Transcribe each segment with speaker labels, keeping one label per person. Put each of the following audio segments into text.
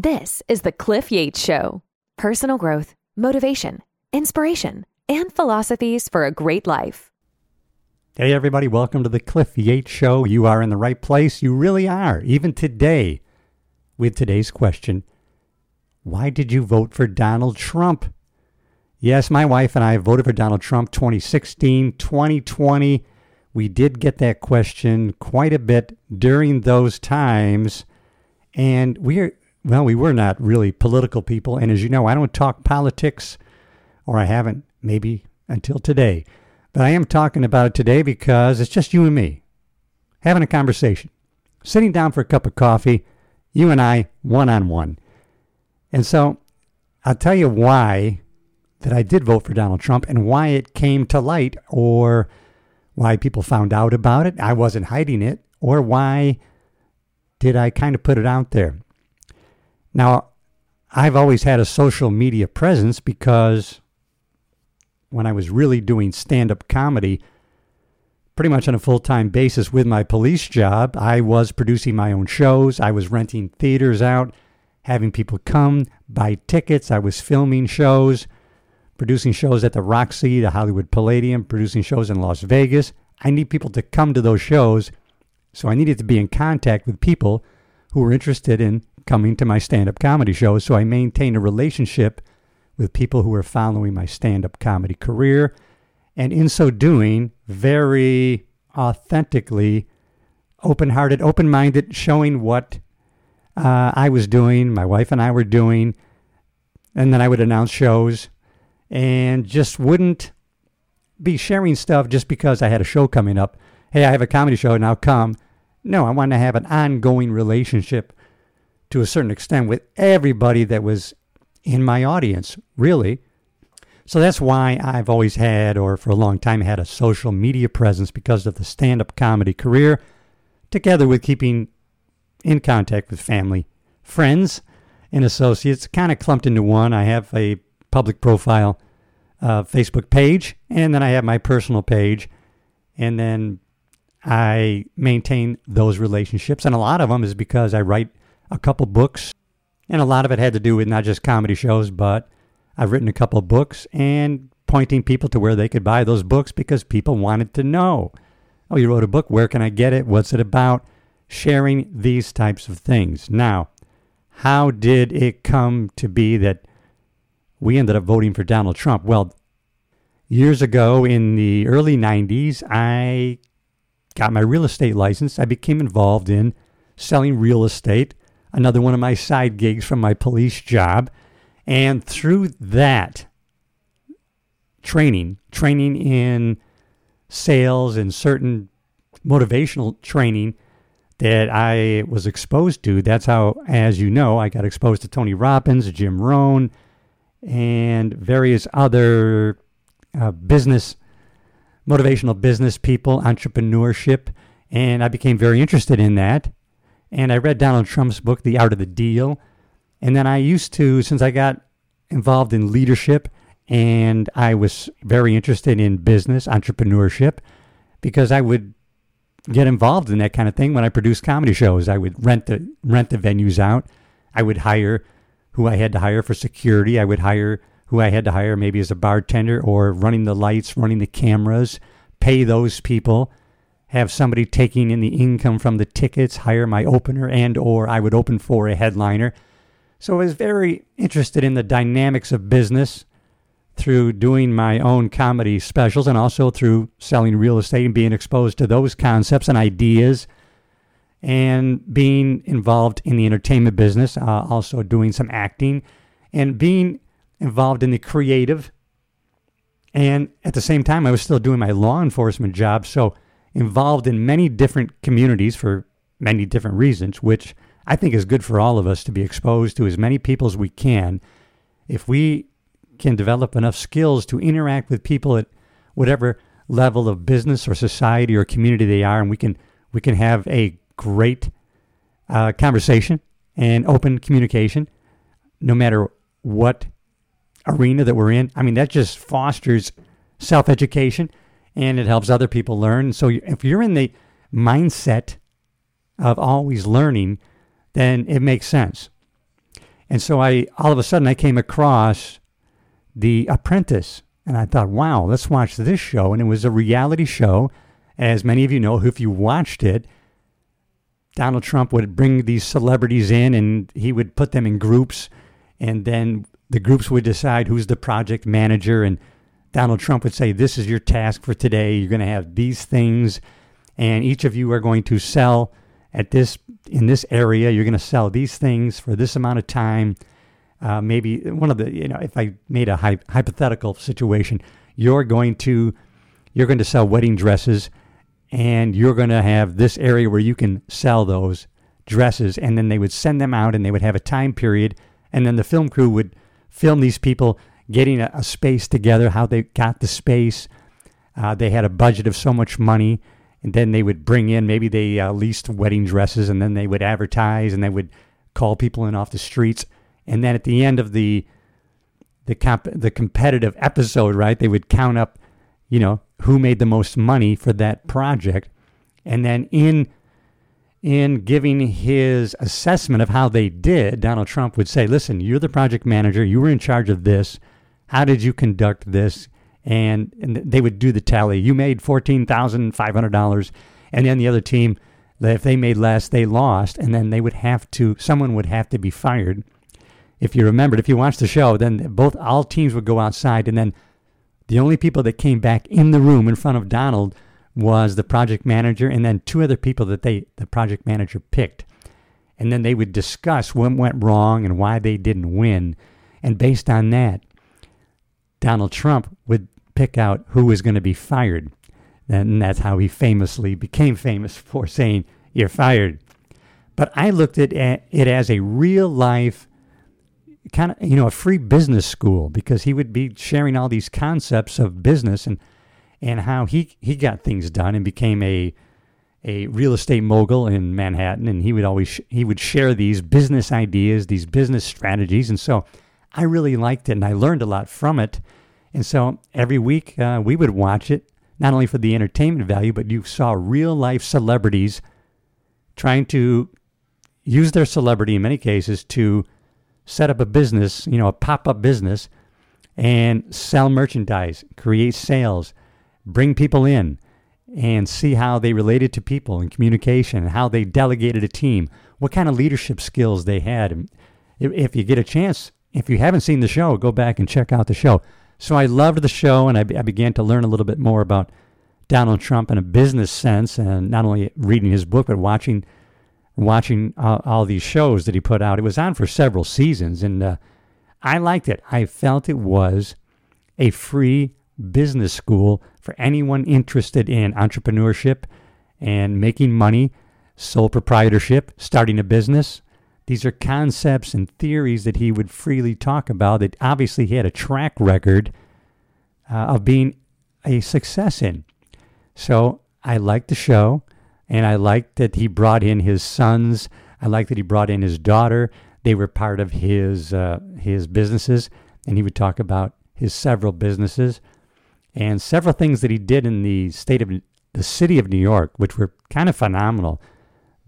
Speaker 1: This is the Cliff Yates Show personal growth, motivation, inspiration, and philosophies for a great life.
Speaker 2: Hey, everybody, welcome to the Cliff Yates Show. You are in the right place. You really are, even today, with today's question Why did you vote for Donald Trump? Yes, my wife and I voted for Donald Trump 2016, 2020. We did get that question quite a bit during those times. And we're, well, we were not really political people. And as you know, I don't talk politics, or I haven't maybe until today. But I am talking about it today because it's just you and me having a conversation, sitting down for a cup of coffee, you and I, one on one. And so I'll tell you why that I did vote for Donald Trump and why it came to light or why people found out about it. I wasn't hiding it, or why did I kind of put it out there? Now, I've always had a social media presence because when I was really doing stand up comedy, pretty much on a full time basis with my police job, I was producing my own shows. I was renting theaters out, having people come, buy tickets. I was filming shows, producing shows at the Roxy, the Hollywood Palladium, producing shows in Las Vegas. I need people to come to those shows. So I needed to be in contact with people who were interested in coming to my stand up comedy shows. So I maintained a relationship with people who were following my stand up comedy career. And in so doing, very authentically open hearted, open minded, showing what uh, I was doing, my wife and I were doing. And then I would announce shows and just wouldn't be sharing stuff just because I had a show coming up. Hey, I have a comedy show, now come. No, I wanted to have an ongoing relationship to a certain extent with everybody that was in my audience, really. So that's why I've always had, or for a long time, had a social media presence because of the stand up comedy career, together with keeping in contact with family, friends, and associates, kind of clumped into one. I have a public profile uh, Facebook page, and then I have my personal page, and then I maintain those relationships. And a lot of them is because I write a couple books, and a lot of it had to do with not just comedy shows, but I've written a couple books and pointing people to where they could buy those books because people wanted to know. Oh, you wrote a book. Where can I get it? What's it about? Sharing these types of things. Now, how did it come to be that we ended up voting for Donald Trump? Well, years ago in the early 90s, I got my real estate license. I became involved in selling real estate another one of my side gigs from my police job. And through that training, training in sales and certain motivational training that I was exposed to, that's how, as you know, I got exposed to Tony Robbins, Jim Rohn, and various other uh, business, motivational business people, entrepreneurship. And I became very interested in that and I read Donald Trump's book, The Art of the Deal. And then I used to, since I got involved in leadership and I was very interested in business, entrepreneurship, because I would get involved in that kind of thing when I produced comedy shows. I would rent the rent the venues out. I would hire who I had to hire for security. I would hire who I had to hire maybe as a bartender or running the lights, running the cameras, pay those people have somebody taking in the income from the tickets, hire my opener and or I would open for a headliner. So I was very interested in the dynamics of business through doing my own comedy specials and also through selling real estate and being exposed to those concepts and ideas and being involved in the entertainment business, uh, also doing some acting and being involved in the creative. And at the same time, I was still doing my law enforcement job. So involved in many different communities for many different reasons, which I think is good for all of us to be exposed to as many people as we can. If we can develop enough skills to interact with people at whatever level of business or society or community they are, and we can we can have a great uh, conversation and open communication, no matter what arena that we're in. I mean, that just fosters self education and it helps other people learn. So if you're in the mindset of always learning, then it makes sense. And so I all of a sudden I came across The Apprentice and I thought, wow, let's watch this show. And it was a reality show. As many of you know, if you watched it, Donald Trump would bring these celebrities in and he would put them in groups. And then the groups would decide who's the project manager. And Donald Trump would say, This is your task for today. You're going to have these things. And each of you are going to sell at this in this area. You're going to sell these things for this amount of time uh, maybe one of the you know if I made a hy- hypothetical situation, you're going to you're going to sell wedding dresses, and you're going to have this area where you can sell those dresses, and then they would send them out, and they would have a time period, and then the film crew would film these people getting a, a space together, how they got the space. Uh, they had a budget of so much money, and then they would bring in maybe they uh, leased wedding dresses, and then they would advertise, and they would call people in off the streets and then at the end of the the comp- the competitive episode, right, they would count up, you know, who made the most money for that project, and then in in giving his assessment of how they did, Donald Trump would say, "Listen, you're the project manager. You were in charge of this. How did you conduct this?" And, and they would do the tally. You made fourteen thousand five hundred dollars, and then the other team, if they made less, they lost, and then they would have to. Someone would have to be fired if you remembered, if you watched the show, then both all teams would go outside, and then the only people that came back in the room in front of Donald was the project manager, and then two other people that they the project manager picked, and then they would discuss what went wrong and why they didn't win, and based on that, Donald Trump would pick out who was going to be fired, and that's how he famously became famous for saying "You're fired." But I looked at it as a real life kind of you know a free business school because he would be sharing all these concepts of business and and how he he got things done and became a a real estate mogul in Manhattan. And he would always he would share these business ideas these business strategies. And so I really liked it and I learned a lot from it and so every week uh, we would watch it not only for the entertainment value but you saw real life celebrities trying to use their celebrity in many cases to set up a business, you know, a pop up business, and sell merchandise, create sales, bring people in, and see how they related to people and communication, how they delegated a team, what kind of leadership skills they had. If you get a chance, if you haven't seen the show, go back and check out the show. So I loved the show, and I, I began to learn a little bit more about Donald Trump in a business sense, and not only reading his book, but watching watching all, all, these shows that he put out. It was on for several seasons, and uh, I liked it. I felt it was a free business school for anyone interested in entrepreneurship and making money, sole proprietorship, starting a business. These are concepts and theories that he would freely talk about that obviously he had a track record uh, of being a success in. So I liked the show. And I liked that he brought in his sons. I liked that he brought in his daughter. They were part of his uh, his businesses, and he would talk about his several businesses and several things that he did in the state of the city of New York, which were kind of phenomenal.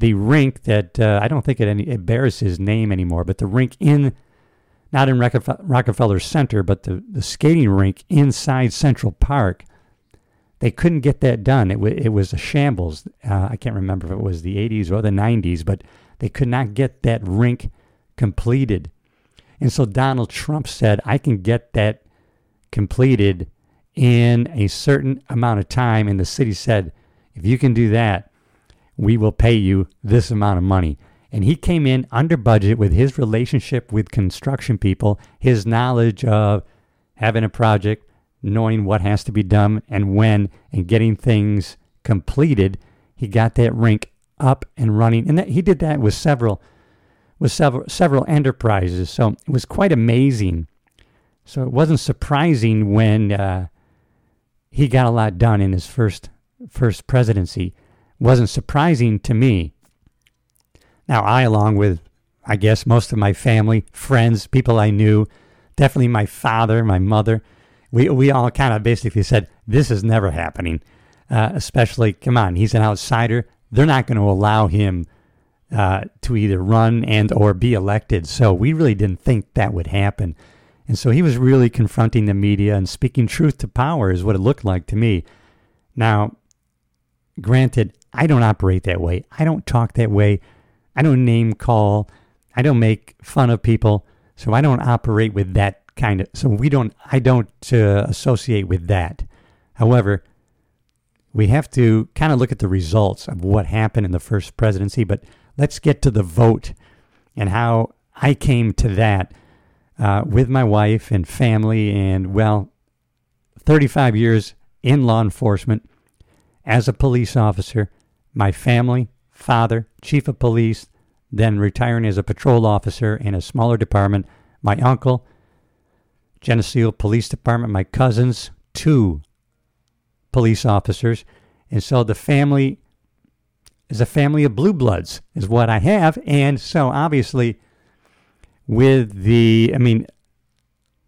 Speaker 2: The rink that uh, I don't think it, any, it bears his name anymore, but the rink in not in Rockefeller Center, but the, the skating rink inside Central Park they couldn't get that done. It, w- it was a shambles. Uh, I can't remember if it was the 80s or the 90s, but they could not get that rink completed. And so Donald Trump said, I can get that completed in a certain amount of time. And the city said, if you can do that, we will pay you this amount of money. And he came in under budget with his relationship with construction people, his knowledge of having a project, knowing what has to be done and when and getting things completed. He got that rink up and running, and that, he did that with several with several several enterprises. So it was quite amazing. So it wasn't surprising when uh, he got a lot done in his first first presidency. Wasn't surprising to me. Now I, along with I guess most of my family, friends, people I knew, definitely my father, my mother, we we all kind of basically said this is never happening. Uh, especially, come on, he's an outsider. They're not going to allow him uh, to either run and or be elected. So we really didn't think that would happen. And so he was really confronting the media and speaking truth to power is what it looked like to me. Now, granted, I don't operate that way. I don't talk that way. I don't name call. I don't make fun of people. So I don't operate with that kind of. So we don't. I don't uh, associate with that. However, we have to kind of look at the results of what happened in the first presidency. But let's get to the vote and how I came to that uh, with my wife and family, and well, 35 years in law enforcement as a police officer, my family, father, chief of police, then retiring as a patrol officer in a smaller department, my uncle, Geneseo Police Department, my cousins, two police officers. And so the family is a family of blue bloods, is what I have. And so obviously, with the, I mean,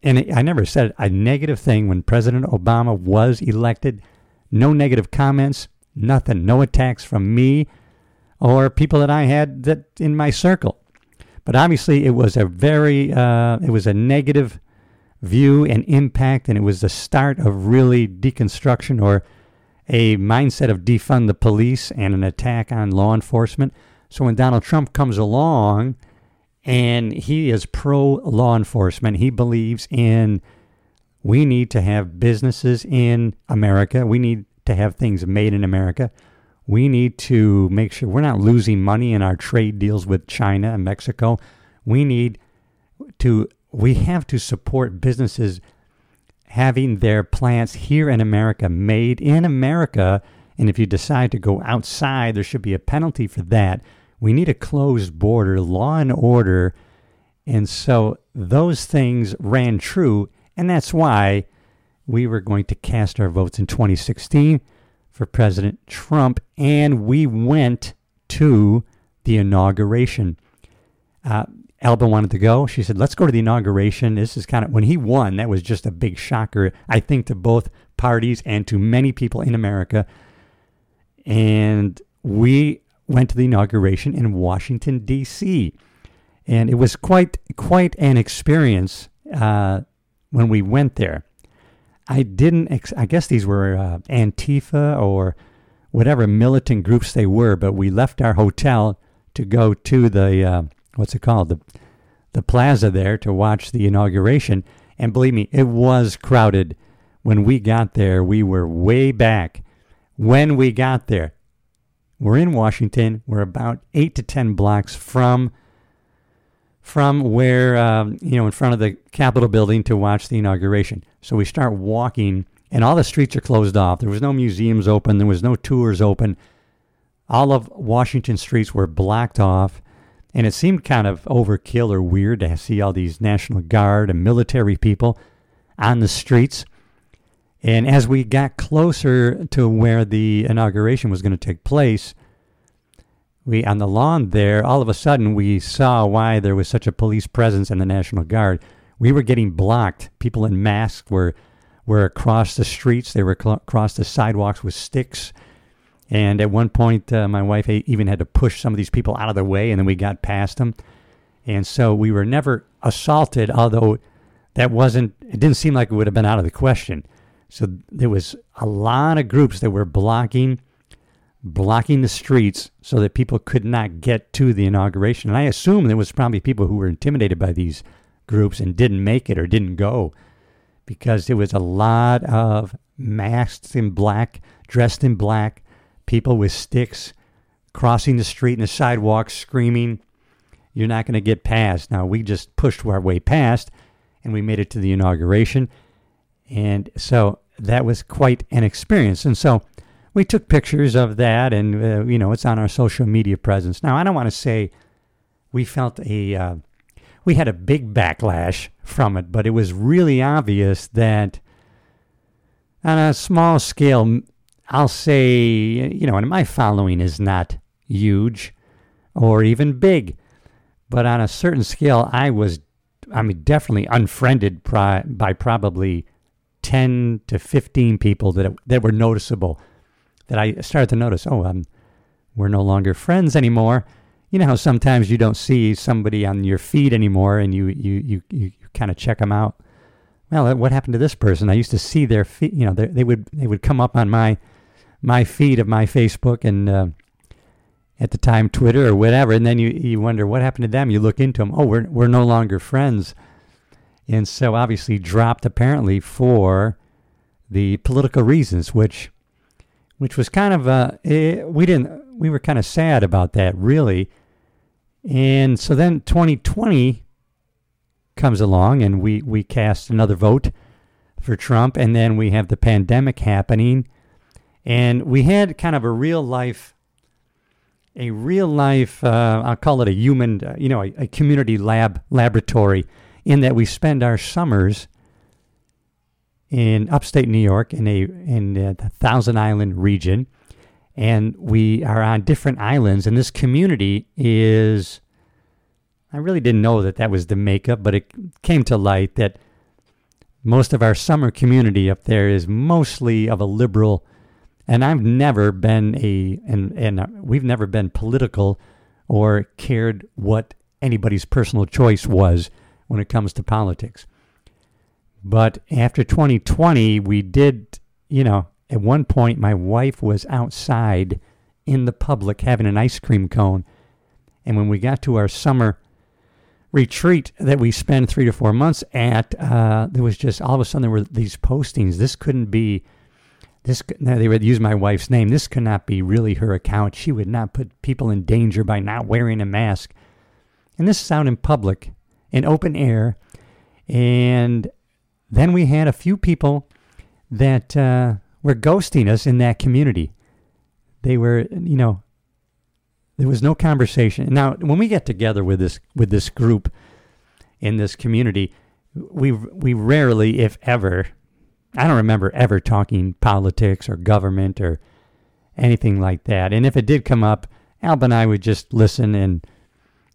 Speaker 2: and I never said a negative thing when President Obama was elected. No negative comments, nothing, no attacks from me or people that I had that in my circle. But obviously, it was a very, uh, it was a negative view and impact, and it was the start of really deconstruction or a mindset of defund the police and an attack on law enforcement. So when Donald Trump comes along, and he is pro law enforcement. He believes in we need to have businesses in America. We need to have things made in America. We need to make sure we're not losing money in our trade deals with China and Mexico. We need to we have to support businesses having their plants here in America made in America. And if you decide to go outside, there should be a penalty for that. We need a closed border, law and order. And so those things ran true. And that's why we were going to cast our votes in 2016 for President Trump. And we went to the inauguration. Uh, Alba wanted to go. She said, let's go to the inauguration. This is kind of when he won, that was just a big shocker, I think, to both parties and to many people in America. And we went to the inauguration in Washington D.C. and it was quite quite an experience uh, when we went there. I didn't. Ex- I guess these were uh, Antifa or whatever militant groups they were, but we left our hotel to go to the uh, what's it called the the plaza there to watch the inauguration. And believe me, it was crowded. When we got there, we were way back. When we got there, we're in Washington. We're about eight to ten blocks from from where um, you know in front of the Capitol building to watch the inauguration. So we start walking, and all the streets are closed off. There was no museums open. There was no tours open. All of Washington streets were blocked off, and it seemed kind of overkill or weird to see all these National Guard and military people on the streets. And as we got closer to where the inauguration was going to take place, we on the lawn there, all of a sudden we saw why there was such a police presence and the National Guard. We were getting blocked. People in masks were were across the streets. They were cl- across the sidewalks with sticks. And at one point, uh, my wife even had to push some of these people out of the way, and then we got past them. And so we were never assaulted, although that wasn't, it didn't seem like it would have been out of the question. So there was a lot of groups that were blocking blocking the streets so that people could not get to the inauguration. And I assume there was probably people who were intimidated by these groups and didn't make it or didn't go because there was a lot of masked in black, dressed in black, people with sticks crossing the street and the sidewalk screaming, You're not going to get past. Now, we just pushed our way past and we made it to the inauguration. And so that was quite an experience. And so we took pictures of that, and uh, you know, it's on our social media presence. Now, I don't want to say we felt a uh, we had a big backlash from it, but it was really obvious that on a small scale, I'll say, you know, and my following is not huge or even big, but on a certain scale, I was, I mean, definitely unfriended by, by probably 10 to 15 people that, that were noticeable that I started to notice, oh, um, we're no longer friends anymore. you know how sometimes you don't see somebody on your feed anymore, and you you you you, you kind of check them out. Well, what happened to this person? I used to see their feed. You know, they would they would come up on my my feed of my Facebook and uh, at the time Twitter or whatever, and then you you wonder what happened to them. You look into them. Oh, we're we're no longer friends, and so obviously dropped apparently for the political reasons, which which was kind of uh, eh, we didn't we were kind of sad about that really, and so then 2020 comes along and we we cast another vote for Trump, and then we have the pandemic happening, and we had kind of a real life. A real life, uh, I'll call it a human, uh, you know, a, a community lab laboratory, in that we spend our summers in upstate New York in a in the Thousand Island region, and we are on different islands. And this community is, I really didn't know that that was the makeup, but it came to light that most of our summer community up there is mostly of a liberal. And I've never been a and and uh, we've never been political or cared what anybody's personal choice was when it comes to politics. But after 2020, we did, you know, at one point, my wife was outside in the public having an ice cream cone. And when we got to our summer retreat that we spend three to four months at, uh, there was just all of a sudden there were these postings. This couldn't be, this now they would use my wife's name. This could not be really her account. She would not put people in danger by not wearing a mask. And this is out in public, in open air. And then we had a few people that uh, were ghosting us in that community. They were, you know, there was no conversation. Now, when we get together with this with this group in this community, we we rarely, if ever, I don't remember ever talking politics or government or anything like that. And if it did come up, Alb and I would just listen and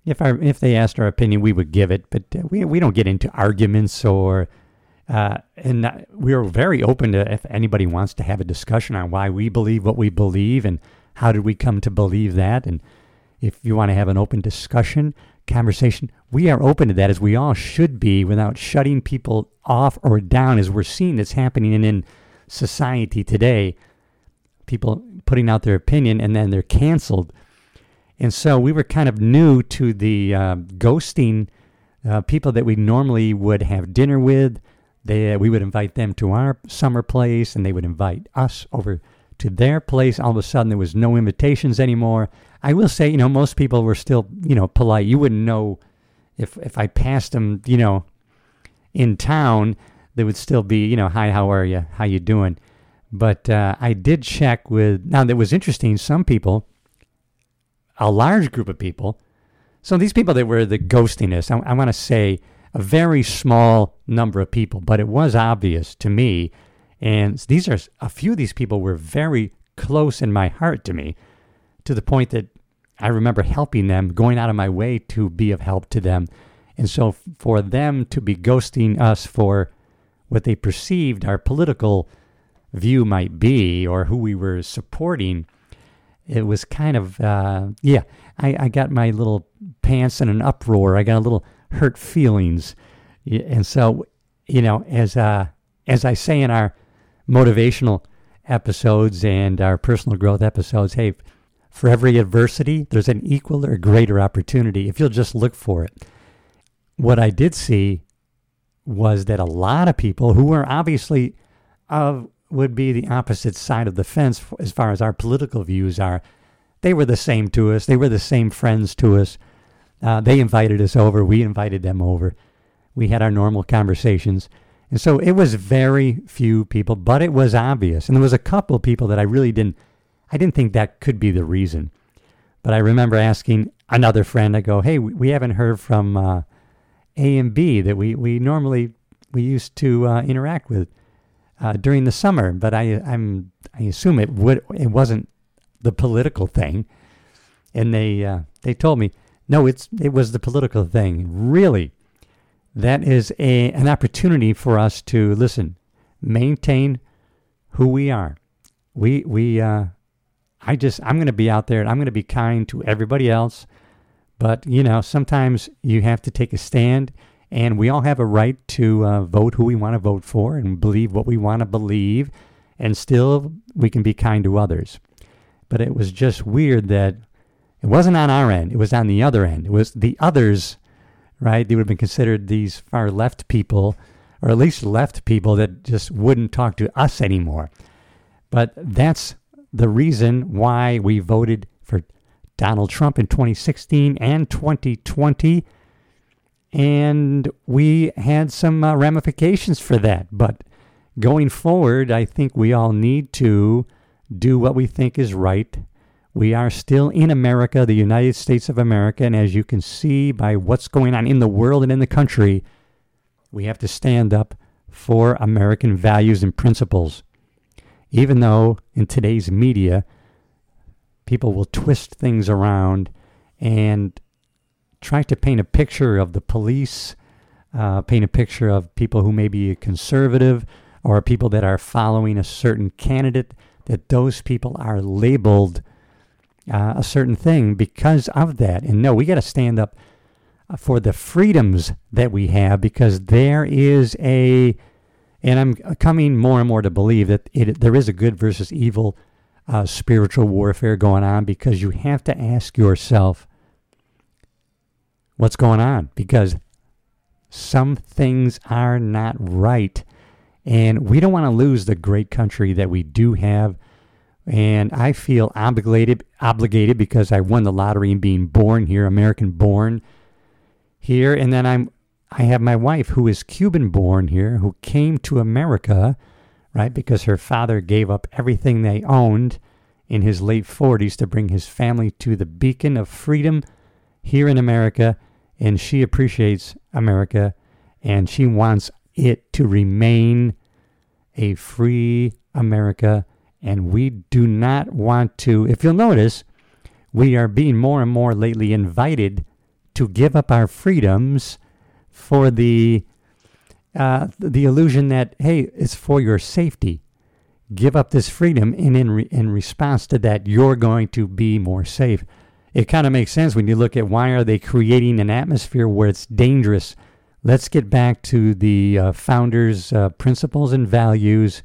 Speaker 2: if our if they asked our opinion, we would give it. But uh, we we don't get into arguments or uh, and we're very open to if anybody wants to have a discussion on why we believe what we believe and how did we come to believe that. And if you want to have an open discussion, conversation, we are open to that as we all should be without shutting people off or down as we're seeing this happening in, in society today. People putting out their opinion and then they're canceled. And so we were kind of new to the uh, ghosting uh, people that we normally would have dinner with they, uh, we would invite them to our summer place, and they would invite us over to their place. All of a sudden, there was no invitations anymore. I will say, you know, most people were still, you know, polite. You wouldn't know if if I passed them, you know, in town, they would still be, you know, hi, how are you? How you doing? But uh, I did check with. Now, that was interesting. Some people, a large group of people. So these people that were the ghostiness, I, I want to say a very small number of people, but it was obvious to me. And these are a few of these people were very close in my heart to me, to the point that I remember helping them, going out of my way to be of help to them. And so for them to be ghosting us for what they perceived our political view might be or who we were supporting, it was kind of, uh, yeah, I, I got my little pants in an uproar. I got a little hurt feelings. And so, you know, as uh, as I say in our motivational episodes and our personal growth episodes, hey, for every adversity, there's an equal or greater opportunity if you'll just look for it. What I did see was that a lot of people who were obviously of would be the opposite side of the fence as far as our political views are. They were the same to us. They were the same friends to us. Uh, they invited us over. We invited them over. We had our normal conversations. And so it was very few people, but it was obvious. And there was a couple people that I really didn't, I didn't think that could be the reason. But I remember asking another friend, I go, hey, we haven't heard from uh, A and B that we, we normally, we used to uh, interact with uh, during the summer. But I, I'm, I assume it would, it wasn't the political thing. And they, uh, they told me, no, it's it was the political thing. Really, that is a an opportunity for us to listen, maintain who we are. We we uh, I just I'm going to be out there and I'm going to be kind to everybody else. But, you know, sometimes you have to take a stand, and we all have a right to uh, vote who we want to vote for and believe what we want to believe, and still we can be kind to others. But it was just weird that it wasn't on our end, it was on the other end. It was the others, right? They would have been considered these far left people, or at least left people that just wouldn't talk to us anymore. But that's the reason why we voted for Donald Trump in 2016 and 2020. And we had some uh, ramifications for that. But going forward, I think we all need to do what we think is right. We are still in America, the United States of America. And as you can see by what's going on in the world and in the country, we have to stand up for American values and principles. Even though in today's media, people will twist things around and try to paint a picture of the police, uh, paint a picture of people who may be conservative or people that are following a certain candidate, that those people are labeled uh, a certain thing because of that. And no, we got to stand up for the freedoms that we have because there is a, and I'm coming more and more to believe that it, there is a good versus evil uh, spiritual warfare going on because you have to ask yourself what's going on because some things are not right. And we don't want to lose the great country that we do have. And I feel obligated, obligated because I won the lottery and being born here, American born here. And then I'm, I have my wife who is Cuban born here, who came to America right? Because her father gave up everything they owned in his late 40s to bring his family to the beacon of freedom here in America. And she appreciates America and she wants it to remain a free America. And we do not want to, if you'll notice, we are being more and more lately invited to give up our freedoms for the uh, the illusion that, hey, it's for your safety. Give up this freedom, and in, re- in response to that, you're going to be more safe. It kind of makes sense when you look at why are they creating an atmosphere where it's dangerous. Let's get back to the uh, founders' uh, principles and values,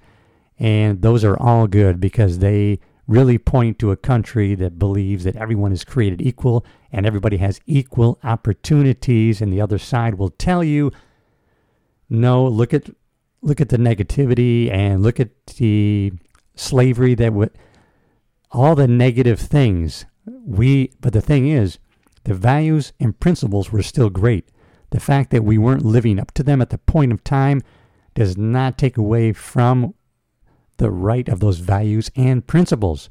Speaker 2: and those are all good because they really point to a country that believes that everyone is created equal and everybody has equal opportunities, and the other side will tell you no, look at look at the negativity and look at the slavery that would all the negative things. We but the thing is, the values and principles were still great. The fact that we weren't living up to them at the point of time does not take away from the right of those values and principles.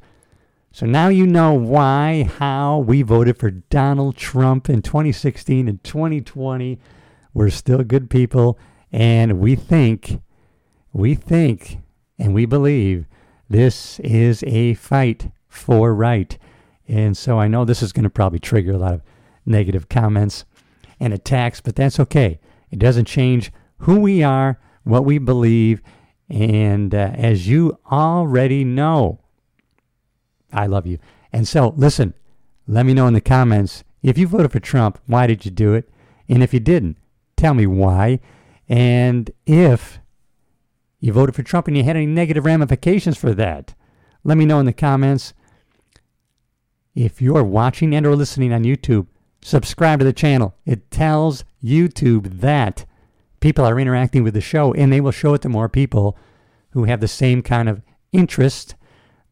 Speaker 2: So now you know why, how we voted for Donald Trump in 2016 and 2020. We're still good people and we think, we think, and we believe this is a fight for right. And so I know this is going to probably trigger a lot of negative comments and attacks, but that's okay. It doesn't change who we are, what we believe, and uh, as you already know, I love you. And so, listen, let me know in the comments if you voted for Trump, why did you do it? And if you didn't, tell me why. And if you voted for Trump and you had any negative ramifications for that, let me know in the comments. If you're watching and or listening on YouTube, subscribe to the channel. It tells YouTube that people are interacting with the show and they will show it to more people who have the same kind of interest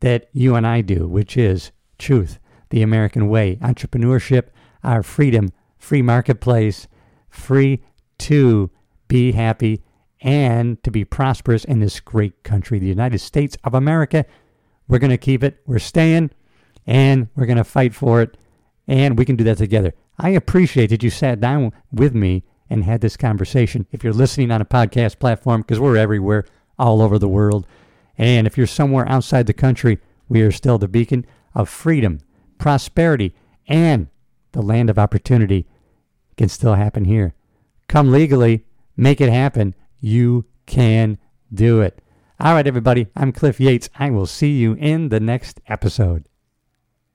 Speaker 2: that you and I do, which is truth, the American way, entrepreneurship, our freedom, free marketplace, free to be happy, and to be prosperous in this great country, the United States of America. We're going to keep it. We're staying, and we're going to fight for it, and we can do that together. I appreciate that you sat down with me and had this conversation. If you're listening on a podcast platform, because we're everywhere, all over the world, and if you're somewhere outside the country, we are still the beacon of freedom, prosperity, and the land of opportunity can still happen here. Come legally, Make it happen. You can do it. All right, everybody. I'm Cliff Yates. I will see you in the next episode.